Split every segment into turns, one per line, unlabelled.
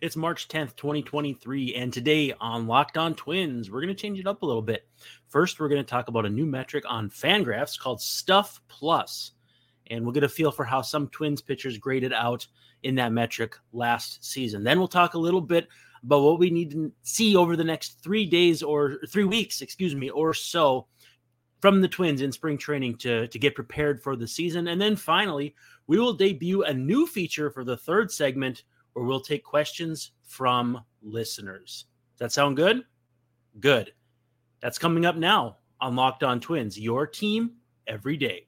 It's March 10th, 2023, and today on Locked On Twins, we're going to change it up a little bit. First, we're going to talk about a new metric on Fangraphs called Stuff Plus, and we'll get a feel for how some Twins pitchers graded out in that metric last season. Then we'll talk a little bit about what we need to see over the next three days or three weeks, excuse me, or so from the Twins in spring training to, to get prepared for the season. And then finally, we will debut a new feature for the third segment where we'll take questions from listeners. Does that sound good? Good. That's coming up now on Locked On Twins, your team every day.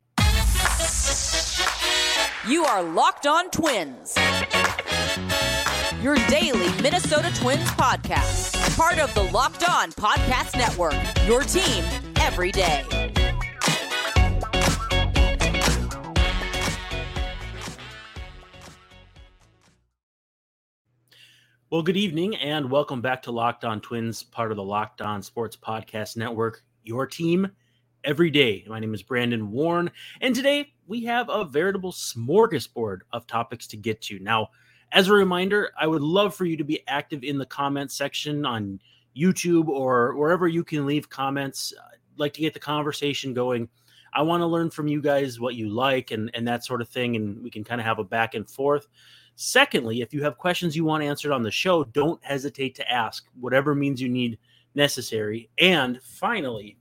You are Locked On Twins, your daily Minnesota Twins podcast, part of the Locked On Podcast Network, your team every day.
Well, good evening and welcome back to Locked On Twins, part of the Locked On Sports Podcast Network, your team every day. My name is Brandon Warne, and today we have a veritable smorgasbord of topics to get to. Now, as a reminder, I would love for you to be active in the comments section on YouTube or wherever you can leave comments. I'd like to get the conversation going. I want to learn from you guys what you like and, and that sort of thing, and we can kind of have a back and forth. Secondly, if you have questions you want answered on the show, don't hesitate to ask, whatever means you need necessary. And finally,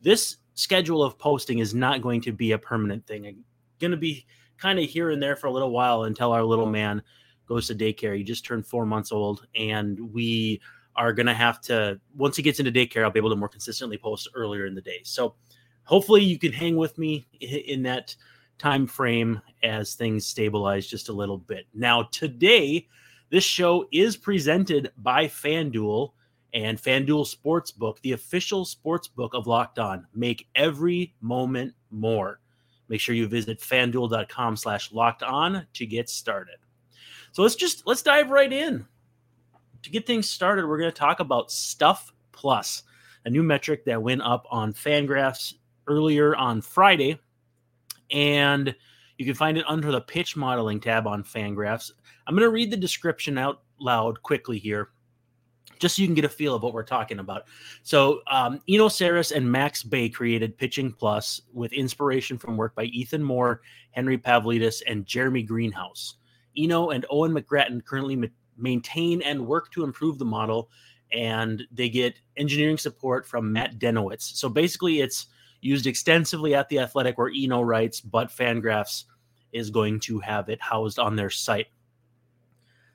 this schedule of posting is not going to be a permanent thing. I'm going to be kind of here and there for a little while until our little man goes to daycare. He just turned four months old, and we are going to have to, once he gets into daycare, I'll be able to more consistently post earlier in the day. So hopefully you can hang with me in that time frame as things stabilize just a little bit. Now, today, this show is presented by FanDuel and FanDuel Sportsbook, the official sportsbook of Locked On. Make every moment more. Make sure you visit fanduel.com slash locked on to get started. So let's just let's dive right in. To get things started, we're going to talk about Stuff Plus, a new metric that went up on Fangraphs earlier on Friday and you can find it under the pitch modeling tab on Fangraphs. I'm going to read the description out loud quickly here, just so you can get a feel of what we're talking about. So, um, Eno Sarris and Max Bay created Pitching Plus with inspiration from work by Ethan Moore, Henry Pavlidis, and Jeremy Greenhouse. Eno and Owen McGrattan currently ma- maintain and work to improve the model, and they get engineering support from Matt Dennewitz. So basically, it's used extensively at the Athletic, where Eno writes, but Fangraphs is going to have it housed on their site.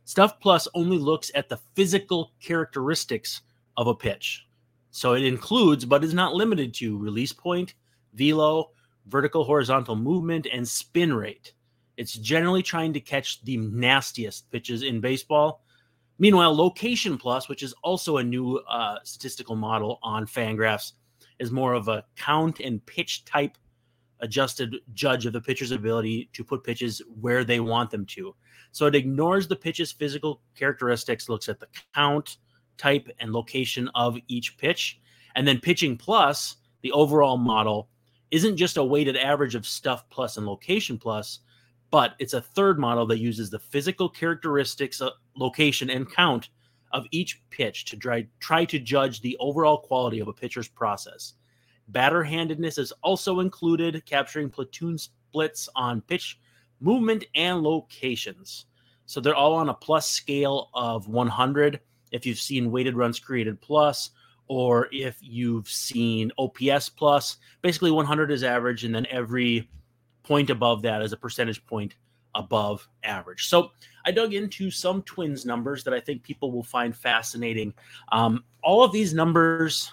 Stuff Plus only looks at the physical characteristics of a pitch. So it includes, but is not limited to, release point, velo, vertical horizontal movement, and spin rate. It's generally trying to catch the nastiest pitches in baseball. Meanwhile, Location Plus, which is also a new uh, statistical model on Fangraphs, is more of a count and pitch type adjusted judge of the pitcher's ability to put pitches where they want them to. So it ignores the pitch's physical characteristics, looks at the count, type, and location of each pitch. And then pitching plus, the overall model, isn't just a weighted average of stuff plus and location plus, but it's a third model that uses the physical characteristics, uh, location, and count of each pitch to try, try to judge the overall quality of a pitcher's process. Batter handedness is also included, capturing platoon splits on pitch movement and locations. So they're all on a plus scale of 100. If you've seen weighted runs created plus, or if you've seen OPS plus, basically 100 is average, and then every point above that is a percentage point above average. So I dug into some twins numbers that I think people will find fascinating. Um, all of these numbers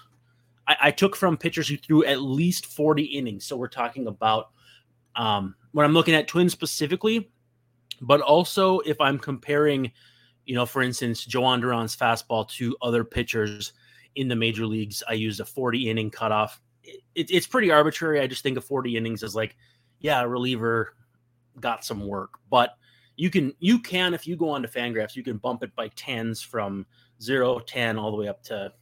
I, I, took from pitchers who threw at least 40 innings. So we're talking about um, when I'm looking at twins specifically, but also if I'm comparing, you know, for instance, Jhoan Duran's fastball to other pitchers in the major leagues, I used a 40 inning cutoff. It, it's pretty arbitrary. I just think of 40 innings as like, yeah, a reliever got some work. But you can you can if you go on to Fangraphs, you can bump it by tens from zero, 10, all the way up to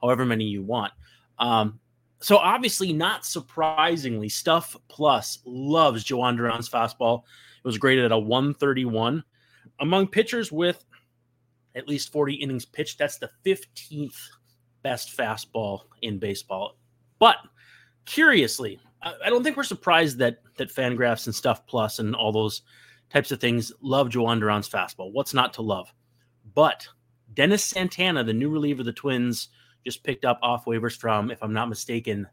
however many you want. Um, so obviously, not surprisingly, Stuff Plus loves Jhoan Duran's fastball. It was graded at a 131. Among pitchers with at least 40 innings pitched. That's the 15th best fastball in baseball. But curiously, I don't think we're surprised that that Fangraphs and Stuff Plus and all those types of things love Jhoan Duran's fastball. What's not to love? But Dennis Santana, the new reliever of the Twins, just picked up off waivers from, if I'm not mistaken,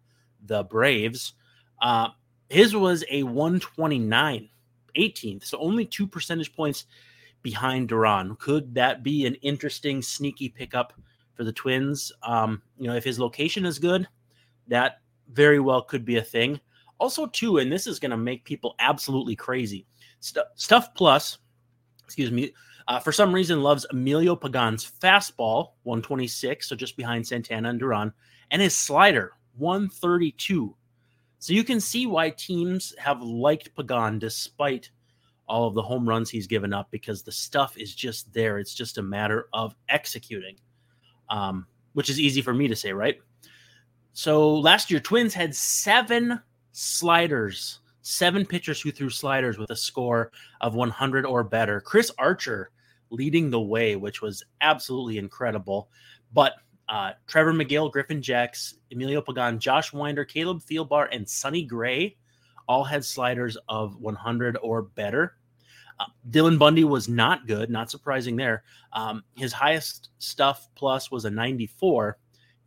the Braves. Uh, his was a 129, 18th, so only two percentage points behind Duran. Could that be an interesting, sneaky pickup for the Twins? Um, you know, if his location is good, that very well could be a thing. Also, too, and this is going to make people absolutely crazy. St- Stuff Plus, excuse me, uh, for some reason loves Emilio Pagan's fastball, 126, so just behind Santana and Duran, and his slider, 132. So you can see why teams have liked Pagan despite all of the home runs he's given up because the stuff is just there. It's just a matter of executing, um, which is easy for me to say, right? So last year, Twins had seven sliders, seven pitchers who threw sliders with a score of 100 or better. Chris Archer leading the way, which was absolutely incredible. But uh, Trevor Megill, Griffin Jax, Emilio Pagan, Josh Winder, Caleb Thielbar, and Sonny Gray all had sliders of 100 or better. Uh, Dylan Bundy was not good, not surprising there. Um, his highest stuff plus was a 94,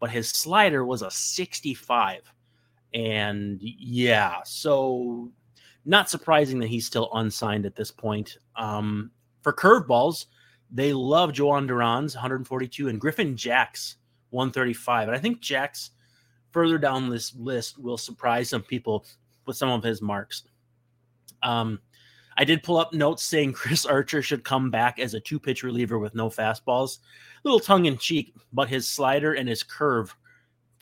but his slider was a 65. And yeah, so not surprising that he's still unsigned at this point. Um, for curveballs, they love Jhoan Duran's 142 and Griffin Jax 135. And I think Jax further down this list will surprise some people with some of his marks. Um, I did pull up notes saying Chris Archer should come back as a two pitch reliever with no fastballs. A little tongue in cheek, but his slider and his curve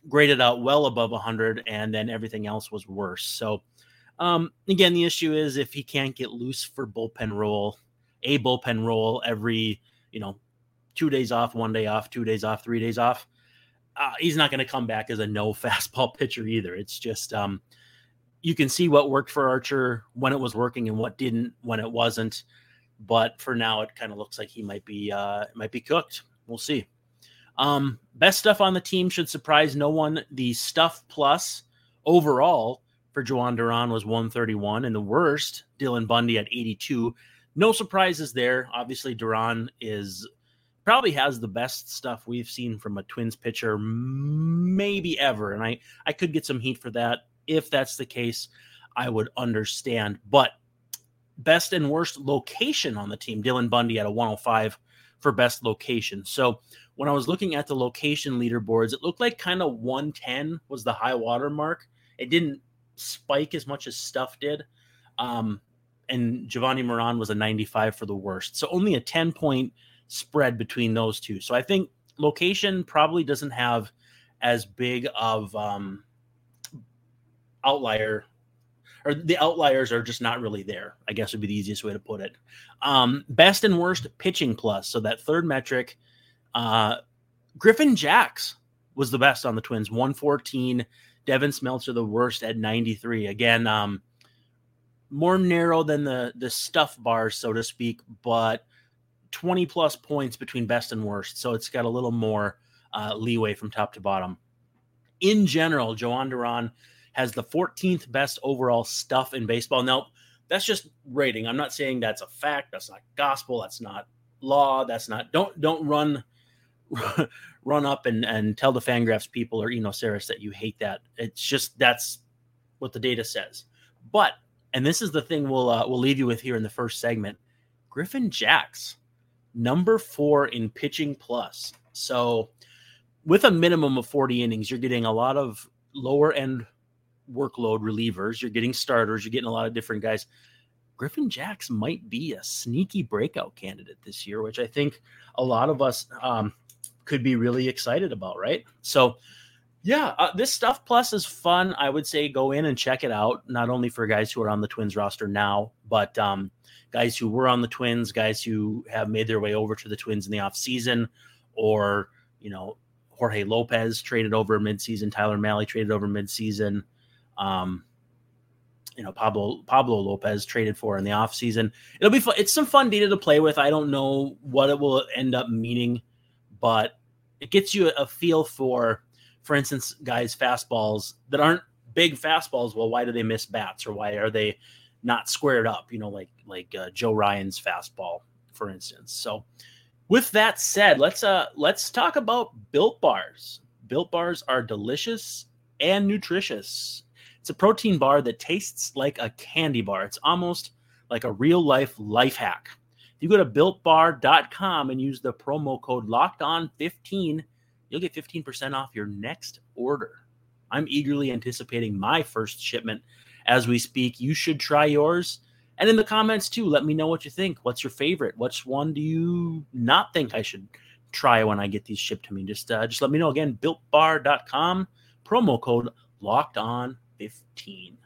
graded out well above 100, and then everything else was worse. So, um, again, the issue is if he can't get loose for bullpen role, a bullpen role every, you know, two days off, one day off, two days off, three days off, uh, he's not going to come back as a no fastball pitcher either. It's just, um, you can see what worked for Archer when it was working and what didn't when it wasn't. But for now, it kind of looks like he might be uh, might be cooked. We'll see. Um, best stuff on the team should surprise no one. The stuff plus overall for Jhoan Duran was 131, and the worst, Dylan Bundy at 82. No surprises there. Obviously, Duran is probably has the best stuff we've seen from a Twins pitcher, maybe ever. And I I could get some heat for that if that's the case. I would understand, but best and worst location on the team, Dylan Bundy at a 105 for best location. So when I was looking at the location leaderboards, it looked like kind of 110 was the high water mark. It didn't spike as much as stuff did. Um, and Jovani Moran was a 95 for the worst. So only a 10 point spread between those two. So I think location probably doesn't have as big of um, outlier or the outliers are just not really there. I guess would be the easiest way to put it. Um, best and worst pitching plus. So that third metric, uh, Griffin Jax was the best on the Twins, 114. Devin Smeltzer the worst at 93. Again, um, more narrow than the the stuff bars, so to speak, but 20 plus points between best and worst. So it's got a little more uh, leeway from top to bottom. In general, Jhoan Duran has the 14th best overall stuff in baseball. Now, that's just rating. I'm not saying that's a fact. That's not gospel. That's not law. That's not don't don't run run up and and tell the Fangraphs people or Eno Sarris that you hate that. It's just that's what the data says. But and this is the thing we'll uh, we'll leave you with here in the first segment. Griffin Jax, number four in pitching plus. So with a minimum of 40 innings, you're getting a lot of lower end workload relievers. You're getting starters. You're getting a lot of different guys. Griffin Jax might be a sneaky breakout candidate this year, which I think a lot of us um, could be really excited about, right? So, yeah, uh, this stuff plus is fun. I would say go in and check it out, not only for guys who are on the Twins roster now, but um, guys who were on the Twins, guys who have made their way over to the Twins in the off season, or, you know, Jorge Lopez traded over midseason, Tyler Mahle traded over midseason. Um, you know Pablo Pablo Lopez traded for in the offseason. It'll be fun. It's some fun data to play with. I don't know what it will end up meaning, but it gets you a feel for, for instance, guys fastballs that aren't big fastballs. Well, why do they miss bats or why are they not squared up? You know, like like uh, Joe Ryan's fastball, for instance. So, with that said, let's uh let's talk about built bars. Built bars are delicious and nutritious. It's a protein bar that tastes like a candy bar. It's almost like a real life life hack. If you go to builtbar.com and use the promo code locked on 15, you'll get 15% off your next order. I'm eagerly anticipating my first shipment as we speak. You should try yours. And in the comments too, let me know what you think. What's your favorite? Which one do you not think I should try when I get these shipped to me? Just uh, just let me know again. Builtbar.com promo code locked on 15.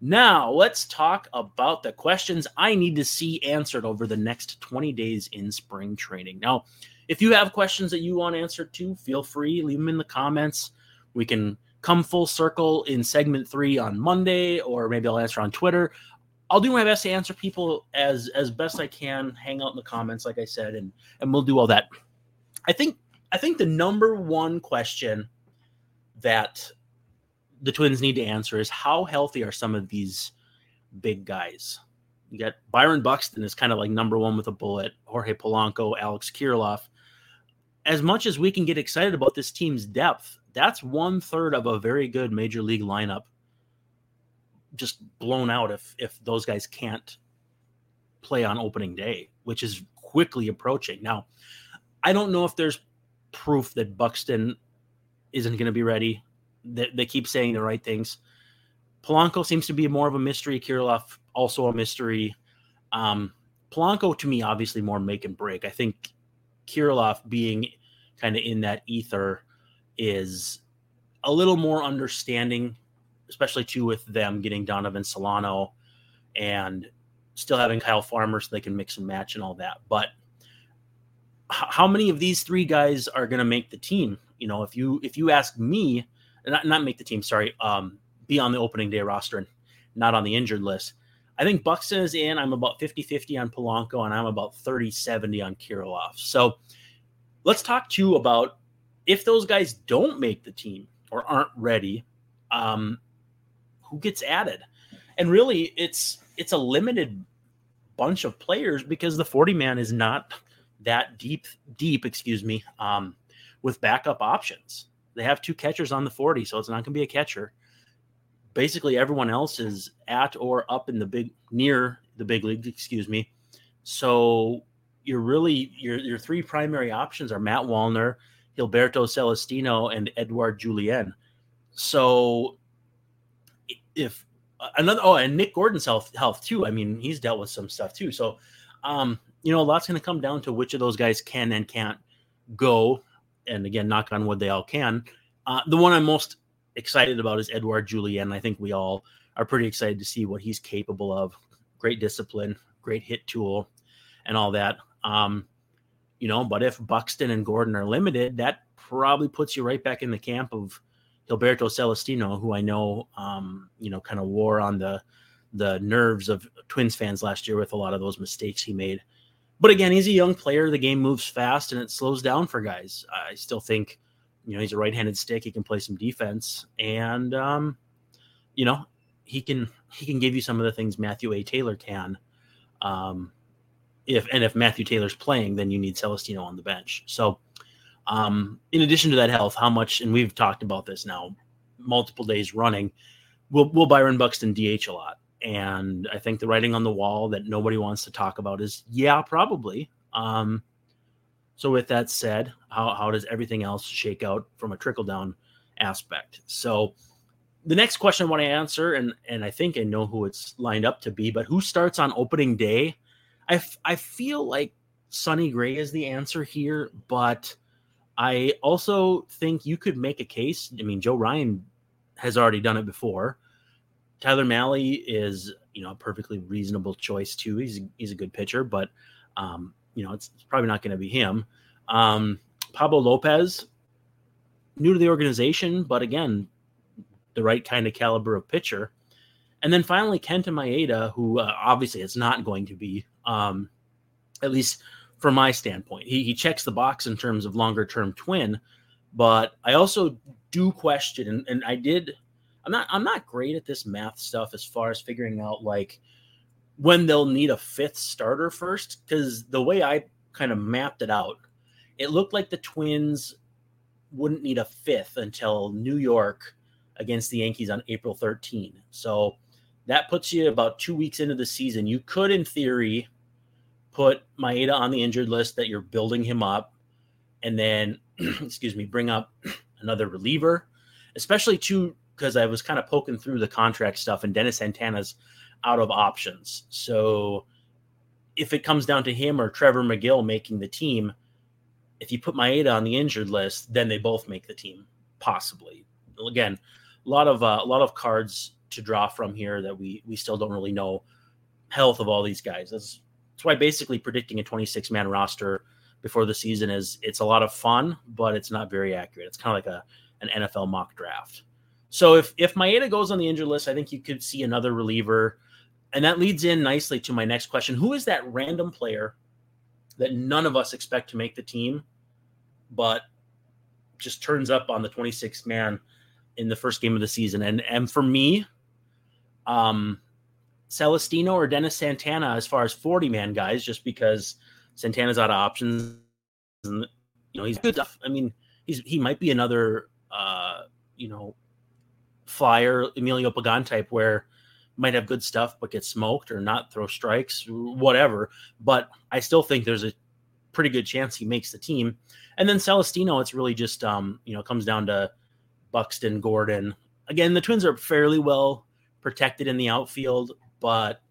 Now, let's talk about the questions I need to see answered over the next 20 days in spring training. Now, if you have questions that you want answered too, feel free, leave them in the comments. We can come full circle in segment three on Monday, or maybe I'll answer on Twitter. I'll do my best to answer people as as best I can. Hang out in the comments, like I said, and and we'll do all that. I think I think the number one question that the Twins need to answer is how healthy are some of these big guys? You got Byron Buxton is kind of like number one with a bullet, Jorge Polanco, Alex Kirilloff. As much as we can get excited about this team's depth, that's one third of a very good major league lineup just blown out if if those guys can't play on opening day, which is quickly approaching. Now, I don't know if there's proof that Buxton isn't going to be ready they, they keep saying the right things. Polanco seems to be more of a mystery. Kirilloff also a mystery. Um, Polanco to me, obviously more make and break. I think Kirilloff being kind of in that ether is a little more understanding, especially too with them getting Donovan Solano and still having Kyle Farmer so they can mix and match and all that. But how many of these three guys are going to make the team? You know, if you if you ask me, not, not make the team, sorry, um, be on the opening day roster and not on the injured list. I think Buxton is in. I'm about 50 50 on Polanco, and I'm about 30 70 on Kirilloff. So let's talk to you about if those guys don't make the team or aren't ready, um, who gets added? And really, it's it's a limited bunch of players because the 40 man is not that deep, deep, excuse me, um, with backup options. They have two catchers on the 40, so it's not going to be a catcher. Basically, everyone else is at or up in the big near the big leagues, excuse me. So you're really your your three primary options are Matt Wallner, Gilberto Celestino, and Edouard Julien. So if another oh and Nick Gordon's health health too. I mean, he's dealt with some stuff too. So um, you know, a lot's gonna come down to which of those guys can and can't go and again, knock on wood, they all can. Uh, the one I'm most excited about is Edouard Julien. I think we all are pretty excited to see what he's capable of. Great discipline, great hit tool, and all that. Um, you know, but if Buxton and Gordon are limited, that probably puts you right back in the camp of Gilberto Celestino, who I know, um, you know, kind of wore on the the nerves of Twins fans last year with a lot of those mistakes he made. But again, he's a young player. The game moves fast and it slows down for guys. I still think, you know, he's a right-handed stick. He can play some defense, and um, you know, he can he can give you some of the things Matthew A. Taylor can. Um, if and if Matthew Taylor's playing, then you need Celestino on the bench. So, um, in addition to that health, how much? And we've talked about this now multiple days running. Will Will Byron Buxton DH a lot? And I think the writing on the wall that nobody wants to talk about is yeah, probably. Um, so with that said, how, how does everything else shake out from a trickle down aspect? So the next question I want to answer, and and I think I know who it's lined up to be, but who starts on opening day? I, f- I feel like Sonny Gray is the answer here, but I also think you could make a case. I mean, Joe Ryan has already done it before. Tyler Mahle is, you know, a perfectly reasonable choice too. He's he's a good pitcher, but um, you know, it's, it's probably not going to be him. Um, Pablo Lopez, new to the organization, but again, the right kind of caliber of pitcher. And then finally, Kenta Maeda, who uh, obviously it's not going to be, um, at least from my standpoint. He, he checks the box in terms of longer term twin, but I also do question, and, and I did. I'm not I'm not great at this math stuff as far as figuring out like when they'll need a fifth starter first because the way I kind of mapped it out, it looked like the Twins wouldn't need a fifth until New York against the Yankees on April 13. So that puts you about two weeks into the season. You could, in theory, put Maeda on the injured list that you're building him up, and then, excuse me, bring up another reliever, especially too because I was kind of poking through the contract stuff, and Dennis Santana's out of options. So if it comes down to him or Trevor Megill making the team, if you put Maeda on the injured list, then they both make the team, possibly. Again, a lot of uh, a lot of cards to draw from here that we we still don't really know health of all these guys. That's that's why basically predicting a 26 man roster before the season is it's a lot of fun, but it's not very accurate. It's kind of like a an NFL mock draft. So if if Maeda goes on the injured list, I think you could see another reliever, and that leads in nicely to my next question: Who is that random player that none of us expect to make the team, but just turns up on the 26th man in the first game of the season? And and for me, um, Celestino or Dennis Santana as far as 40 man guys, just because Santana's out of options. And, you know, he's good stuff. I mean, he's he might be another uh, you know, flyer Emilio Pagan type where might have good stuff but get smoked or not throw strikes, whatever. But I still think there's a pretty good chance he makes the team. And then Celestino, it's really just um, you know, comes down to Buxton, Gordon. Again, the Twins are fairly well protected in the outfield, but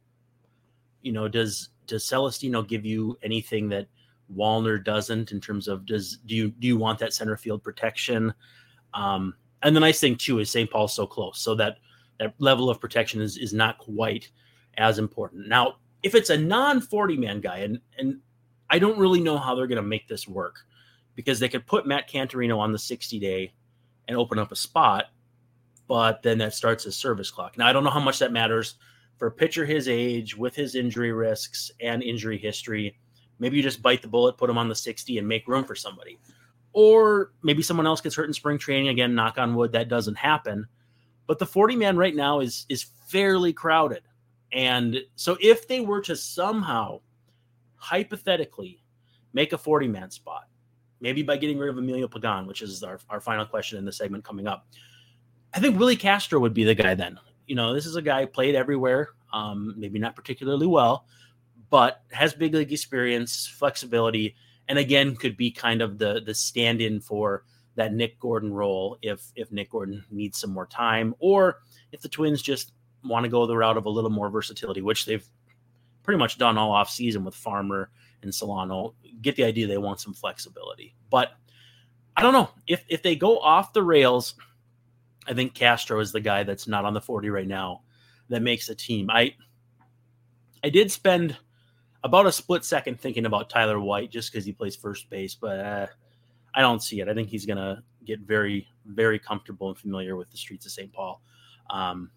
you know, does does Celestino give you anything that Wallner doesn't in terms of does do you do you want that center field protection? Um, and the nice thing too is St. Paul's so close, so that that level of protection is is not quite as important. Now, if it's a non 40 man guy, and and I don't really know how they're going to make this work because they could put Matt Canterino on the 60 day and open up a spot, but then that starts a service clock. Now I don't know how much that matters for a pitcher his age with his injury risks and injury history. Maybe you just bite the bullet, put him on the 60 and make room for somebody. Or maybe someone else gets hurt in spring training again, knock on wood, that doesn't happen. But the 40 man right now is is fairly crowded. And so if they were to somehow hypothetically make a 40 man spot, maybe by getting rid of Emilio Pagan, which is our, our final question in the segment coming up, I think Willi Castro would be the guy then. You know, this is a guy played everywhere, um, maybe not particularly well, but has big league experience, flexibility, and again could be kind of the the stand-in for that Nick Gordon role if if Nick Gordon needs some more time, or if the Twins just want to go the route of a little more versatility, which they've pretty much done all off season with Farmer and Solano. Get the idea they want some flexibility. But I don't know. If if they go off the rails, I think Castro is the guy that's not on the 40 right now that makes a team. I I did spend about a split second thinking about Tyler White just because he plays first base, but uh, I don't see it. I think he's going to get very, very comfortable and familiar with the streets of St. Paul um,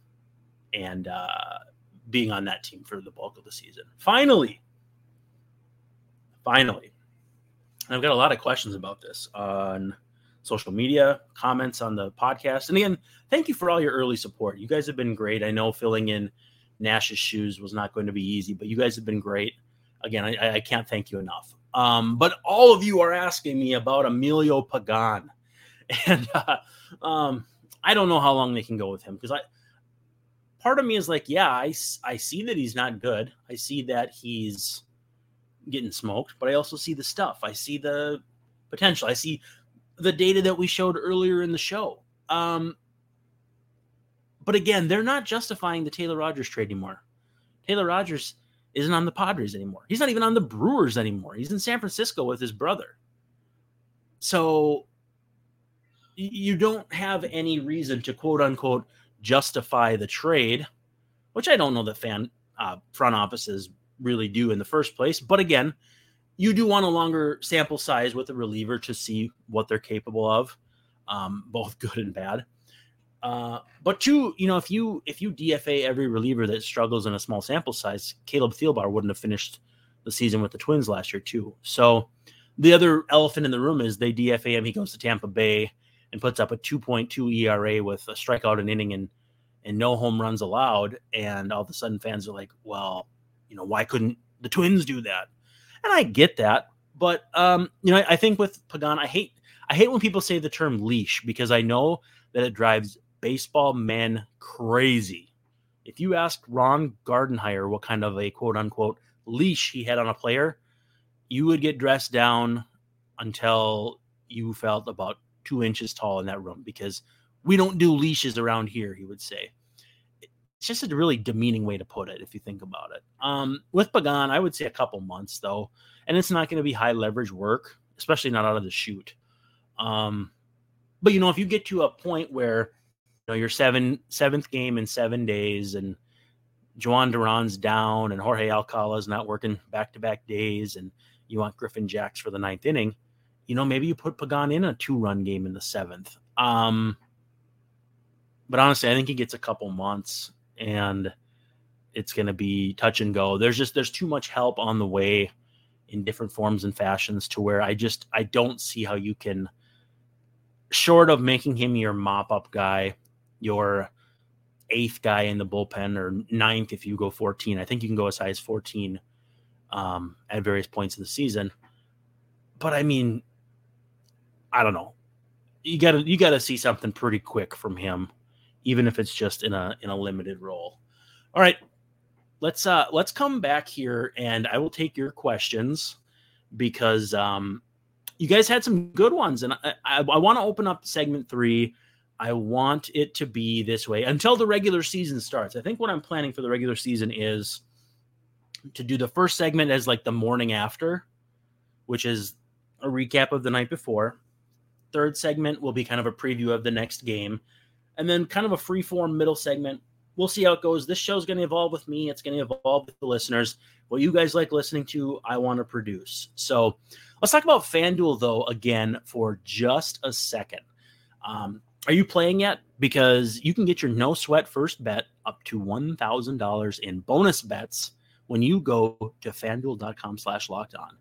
and uh, being on that team for the bulk of the season. Finally, finally, I've got a lot of questions about this on social media, comments on the podcast. And again, thank you for all your early support. You guys have been great. I know filling in Nash's shoes was not going to be easy, but you guys have been great. Again, I, I can't thank you enough. Um, but all of you are asking me about Emilio Pagan. And uh, um, I don't know how long they can go with him because I part of me is like, yeah, I, I see that he's not good. I see that he's getting smoked, but I also see the stuff. I see the potential. I see the data that we showed earlier in the show. Um, but again, they're not justifying the Taylor Rogers trade anymore. Taylor Rogers isn't on the Padres anymore. He's not even on the Brewers anymore. He's in San Francisco with his brother. So you don't have any reason to quote unquote justify the trade, which I don't know that fan uh, front offices really do in the first place. But again, you do want a longer sample size with a reliever to see what they're capable of, um, both good and bad. Uh, but two, you know, if you if you DFA every reliever that struggles in a small sample size, Caleb Thielbar wouldn't have finished the season with the Twins last year too. So the other elephant in the room is they DFA him. He goes to Tampa Bay and puts up a 2.2 ERA with a strikeout an inning and and no home runs allowed. And all of a sudden, fans are like, "Well, you know, why couldn't the Twins do that?" And I get that, but um, you know, I, I think with Pagan, I hate I hate when people say the term leash because I know that it drives baseball men crazy. If you asked Ron Gardenhire what kind of a quote unquote leash he had on a player, you would get dressed down until you felt about two inches tall in that room because we don't do leashes around here, he would say. It's just a really demeaning way to put it if you think about it. Um, with Pagan, I would say a couple months though, and it's not going to be high leverage work, especially not out of the chute. Um, but you know, if you get to a point where know your seven seventh game in seven days, and Jhoan Duran's down, and Jorge Alcala's not working back to back days, and you want Griffin Jax for the ninth inning, you know, maybe you put Pagan in a two run game in the seventh. Um, but honestly, I think he gets a couple months and it's going to be touch and go. There's just there's too much help on the way in different forms and fashions to where I just I don't see how you can short of making him your mop up guy, your eighth guy in the bullpen or ninth if you go 14. I think you can go as high as 14 um, at various points of the season. But I mean, I don't know. You gotta you gotta see something pretty quick from him, even if it's just in a in a limited role. All right, let's uh let's come back here and I will take your questions because um you guys had some good ones and I I, I want to open up segment three. I want it to be this way until the regular season starts. I think what I'm planning for the regular season is to do the first segment as like the morning after, which is a recap of the night before. Third segment will be kind of a preview of the next game. And then kind of a free form middle segment. We'll see how it goes. This show's going to evolve with me. It's going to evolve with the listeners. What you guys like listening to, I want to produce. So let's talk about FanDuel, though, again, for just a second. Um, are you playing yet? Because you can get your no sweat first bet up to $1,000 in bonus bets when you go to fanduel.com slash locked on.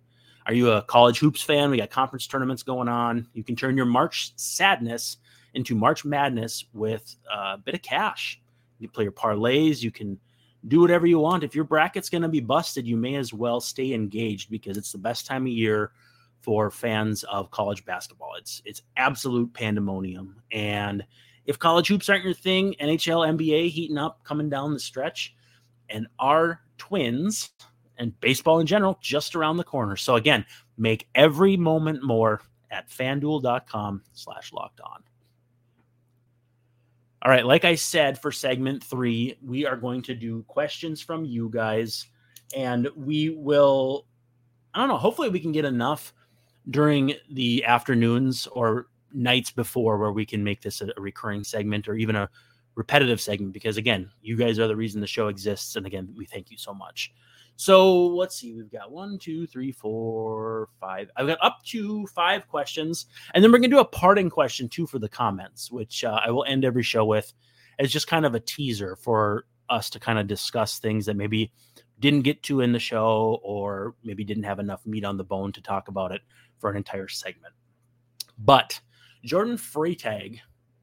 Are you a college hoops fan? We got conference tournaments going on. You can turn your March sadness into March madness with a bit of cash. You play your parlays. You can do whatever you want. If your bracket's going to be busted, you may as well stay engaged because it's the best time of year for fans of college basketball. It's it's absolute pandemonium. And if college hoops aren't your thing, NHL, NBA heating up, coming down the stretch, and our twins and baseball in general just around the corner. So again, make every moment more at fanduel.com slash locked on. All right, like I said for segment three, we are going to do questions from you guys, and we will, I don't know, hopefully we can get enough during the afternoons or nights before where we can make this a, a recurring segment or even a repetitive segment because again you guys are the reason the show exists. And again we thank you so much. So let's see. We've got one two three four five. I've got up to five questions. And then we're going to do a parting question too for the comments which uh, i will end every show with as just kind of a teaser for us to kind of discuss things that maybe didn't get to in the show or maybe didn't have enough meat on the bone to talk about it for an entire segment but jordan freitag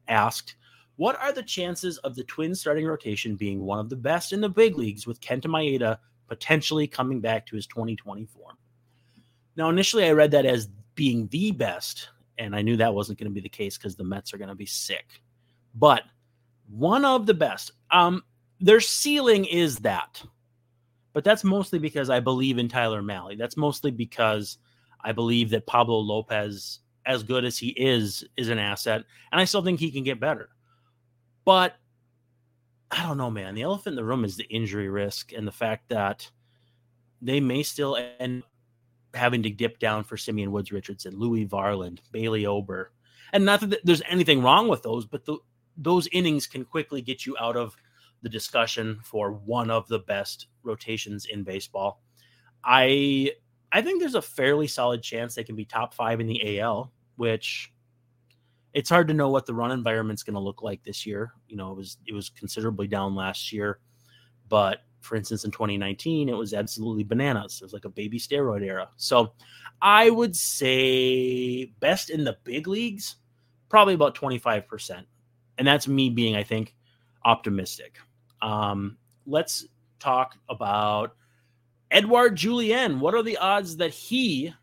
asked what are the chances of the Twins starting rotation being one of the best in the big leagues with Kenta Maeda potentially coming back to his 2020 form? Now, initially, I read that as being the best, and I knew that wasn't going to be the case because the Mets are going to be sick. But one of the best. Um, their ceiling is that, but that's mostly because I believe in Tyler Mahle. That's mostly because I believe that Pablo Lopez, as good as he is, is an asset, and I still think he can get better. But I don't know, man. The elephant in the room is the injury risk and the fact that they may still end up having to dip down for Simeon Woods Richardson, Louis Varland, Bailey Ober. And not that there's anything wrong with those, but the, those innings can quickly get you out of the discussion for one of the best rotations in baseball. I I think there's a fairly solid chance they can be top five in the AL, which it's hard to know what the run environment's going to look like this year. You know, it was it was considerably down last year, but for instance, in 2019, it was absolutely bananas. It was like a baby steroid era. So I would say best in the big leagues, probably about 25%. And that's me being, I think, optimistic. Um, let's talk about Edouard Julien. What are the odds that he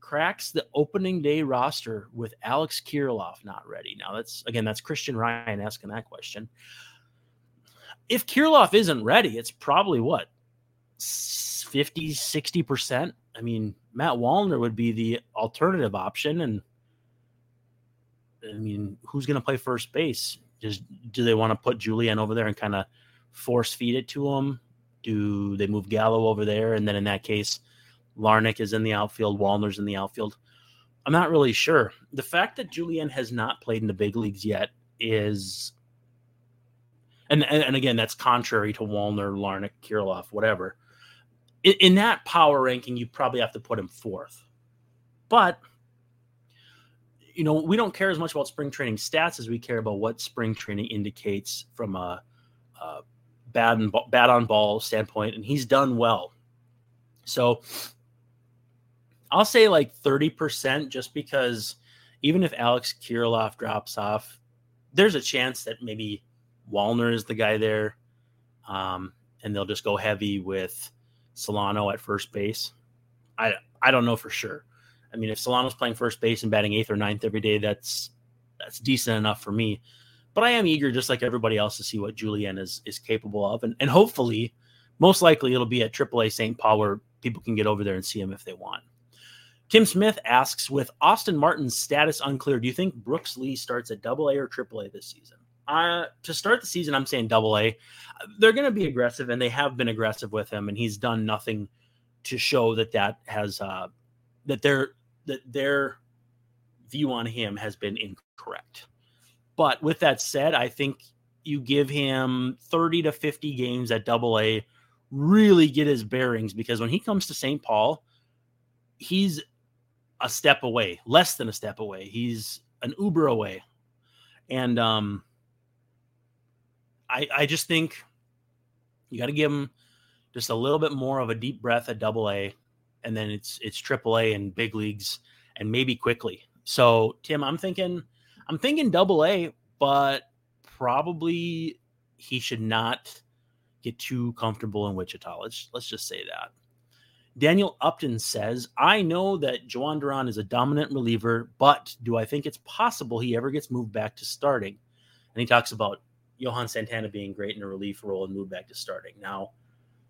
cracks the opening day roster with Alex Kirilloff not ready? Now, that's again, that's Christian Ryan asking that question. If Kirilloff isn't ready, it's probably what 50, 60%. I mean, Matt Wallner would be the alternative option. And I mean, who's going to play first base? Just do they want to put Julien over there and kind of force feed it to him? Do they move Gallo over there? And then in that case, Larnach is in the outfield, Wallner's in the outfield. I'm not really sure. The fact that Julien has not played in the big leagues yet is, and and, and again, that's contrary to Wallner, Larnach, Kirilloff, whatever. In, in that power ranking, you probably have to put him fourth. But you know, we don't care as much about spring training stats as we care about what spring training indicates from a, a bad and bad on ball standpoint, and he's done well. So I'll say like 30% just because even if Alex Kirilloff drops off, there's a chance that maybe Wallner is the guy there. Um, and they'll just go heavy with Solano at first base. I I don't know for sure. I mean, if Solano's playing first base and batting eighth or ninth every day, that's that's decent enough for me. But I am eager, just like everybody else, to see what Julien is is capable of, and and hopefully, most likely, it'll be at AAA St. Paul where people can get over there and see him if they want. Tim Smith asks, with Austin Martin's status unclear, do you think Brooks Lee starts at Double A or Triple A this season? Uh, to start the season, I'm saying Double A. They're going to be aggressive, and they have been aggressive with him, and he's done nothing to show that that has uh, that their that their view on him has been incorrect. But with that said, I think you give him 30 to 50 games at Double A, really get his bearings because when he comes to St. Paul, he's a step away, less than a step away. He's an Uber away. And um I I just think you got to give him just a little bit more of a deep breath at double A and then it's it's triple A and big leagues and maybe quickly. So Tim, I'm thinking I'm thinking double A, but probably he should not get too comfortable in Wichita. Let's let's just say that. Daniel Upton says, I know that Jhoan Duran is a dominant reliever, but do I think it's possible he ever gets moved back to starting? And he talks about Johan Santana being great in a relief role and moved back to starting. Now,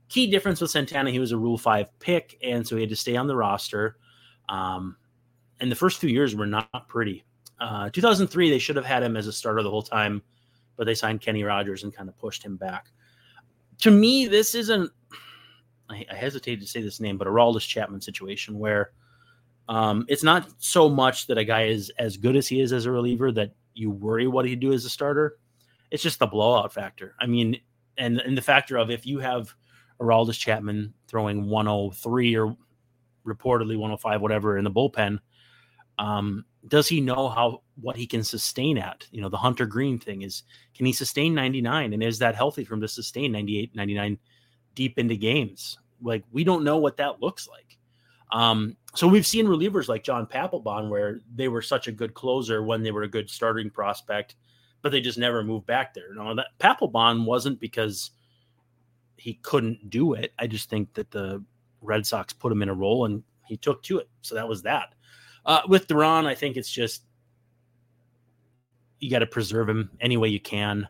key difference with Santana, he was a Rule 5 pick, and so he had to stay on the roster. Um, and the first few years were not pretty. Uh, 2003, they should have had him as a starter the whole time, but they signed Kenny Rogers and kind of pushed him back. To me, this isn't I, I hesitate to say this name, but a Aroldis Chapman situation where um, it's not so much that a guy is as good as he is as a reliever that you worry what he'd do as a starter. It's just the blowout factor. I mean, and and the factor of if you have Aroldis Chapman throwing 103 or reportedly 105, whatever in the bullpen, um, does he know how what he can sustain at? You know, the Hunter Greene thing is can he sustain 99 and is that healthy for him to sustain 98, 99 deep into games. Like we don't know what that looks like. Um, so we've seen relievers like John Papelbon where they were such a good closer when they were a good starting prospect, but they just never moved back there. No, that Papelbon wasn't because he couldn't do it. I just think that the Red Sox put him in a role and he took to it. So that was that. Uh, with Duran, I think it's just you got to preserve him any way you can.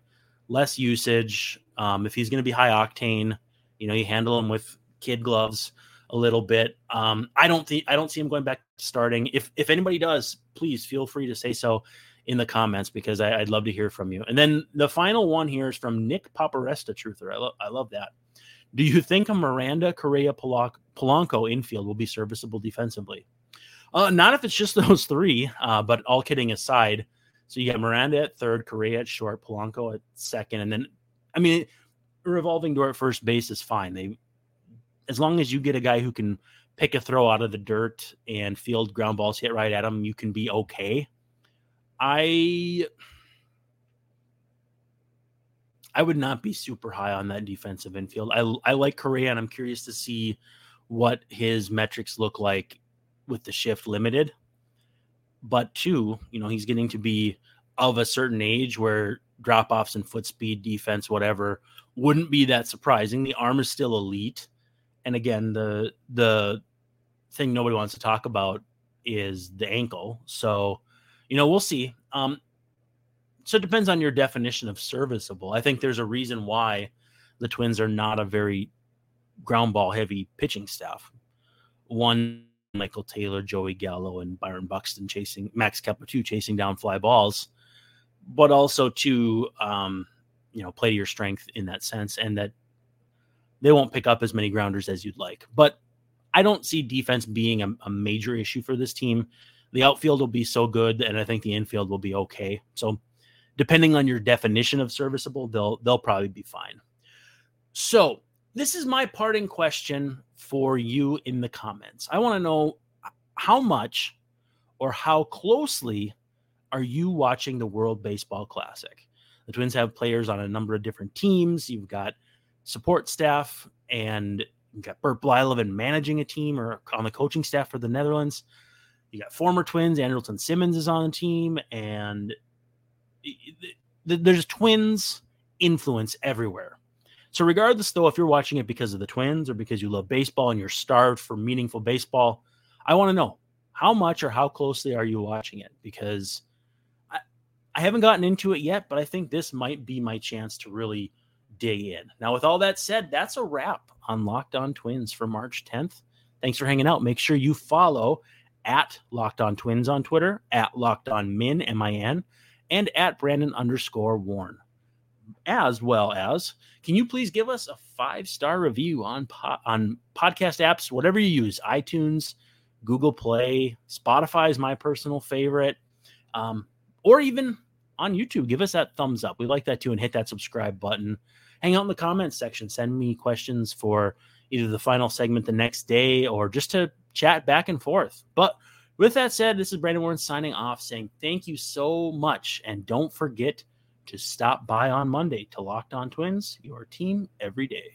Less usage. Um, if he's going to be high octane, you know, you handle him with kid gloves a little bit. Um, I don't think I don't see him going back to starting. If if anybody does, please feel free to say so in the comments because I, would love to hear from you. And then the final one here is from Nick Paparesta, truther. I love I love that. Do you think a Miranda Correa Polanco infield will be serviceable defensively? Uh, not if it's just those three, uh, but all kidding aside. So you got Miranda at third, Correa at short, Polanco at second, and then I mean revolving door at first base is fine. They, as long as you get a guy who can pick a throw out of the dirt and field ground balls hit right at him, you can be okay. I I would not be super high on that defensive infield. I I like Correa, and I'm curious to see what his metrics look like with the shift limited. But two, you know, he's getting to be of a certain age where drop offs and foot speed, defense, whatever, wouldn't be that surprising. The arm is still elite. And again, the the thing nobody wants to talk about is the ankle. So, you know, we'll see. Um, so it depends on your definition of serviceable. I think there's a reason why the Twins are not a very ground ball heavy pitching staff. One, Michael Taylor, Joey Gallo, and Byron Buxton chasing Max Kepler two chasing down fly balls, but also to um, you know play to your strength in that sense, and that they won't pick up as many grounders as you'd like. But I don't see defense being a, a major issue for this team. The outfield will be so good, and I think the infield will be okay. So, depending on your definition of serviceable, they'll they'll probably be fine. So, this is my parting question for you in the comments. I want to know how much or how closely are you watching the World Baseball Classic? The Twins have players on a number of different teams. You've got support staff, and you've got Bert Blyleven managing a team or on the coaching staff for the Netherlands. You got former Twins. Andrelton Simmons is on the team, and there's Twins influence everywhere. So, regardless, though, if you're watching it because of the Twins or because you love baseball and you're starved for meaningful baseball, I want to know how much or how closely are you watching it? Because I, I haven't gotten into it yet, but I think this might be my chance to really dig in. Now, with all that said, that's a wrap on Locked On Twins for March 10th. Thanks for hanging out. Make sure you follow at Locked On Twins on Twitter, at Locked On Min, M I N, and at Brandon underscore Warren as well as can you please give us a five star review on po- on podcast apps, whatever you use, iTunes, Google Play, Spotify is my personal favorite, um, or even on YouTube. Give us that thumbs up. We like that too, and hit that subscribe button. Hang out in the comments section. Send me questions for either the final segment the next day or just to chat back and forth. But with that said, this is Brandon Warren signing off, saying thank you so much, and don't forget to stop by on Monday to Locked On Twins, your team every day.